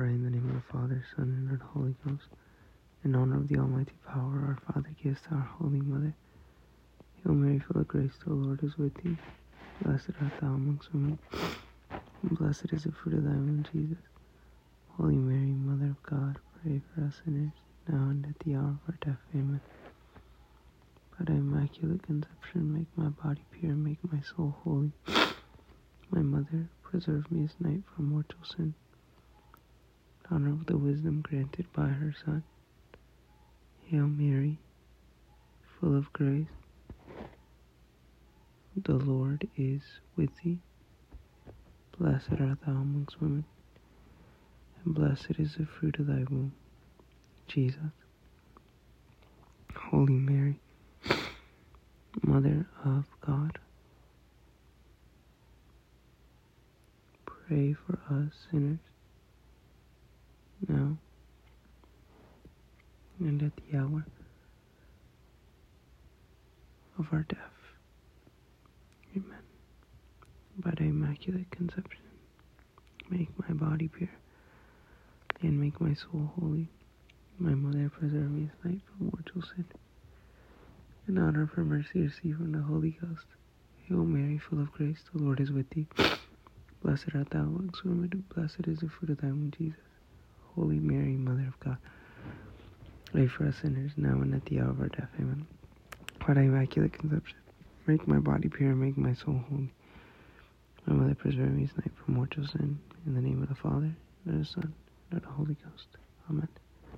pray in the name of the Father, Son, and Holy Ghost. In honor of the Almighty power, our Father gives to our Holy Mother. Hail Mary, full of grace, the Lord is with thee. Blessed art thou amongst women, and blessed is the fruit of thy womb, Jesus. Holy Mary, Mother of God, pray for us sinners, now and at the hour of our death. Amen. By thy immaculate conception, make my body pure, make my soul holy. My Mother, preserve me this night from mortal sin honor of the wisdom granted by her Son. Hail Mary, full of grace, the Lord is with thee. Blessed art thou amongst women, and blessed is the fruit of thy womb, Jesus. Holy Mary, Mother of God, pray for us sinners now and at the hour of our death. Amen. By the Immaculate Conception, make my body pure and make my soul holy. My mother preserve me this night from mortal sin. In honor for mercy, receive from the Holy Ghost. Hail Mary, full of grace, the Lord is with thee. Blessed art thou amongst women, blessed is the fruit of thy womb, Jesus. Holy Mary, Mother of God, pray for us sinners now and at the hour of our death. Amen. By thy immaculate conception, make my body pure and make my soul holy. My mother preserve me this night from mortal sin. In the name of the Father, and of the Son, and of the Holy Ghost. Amen.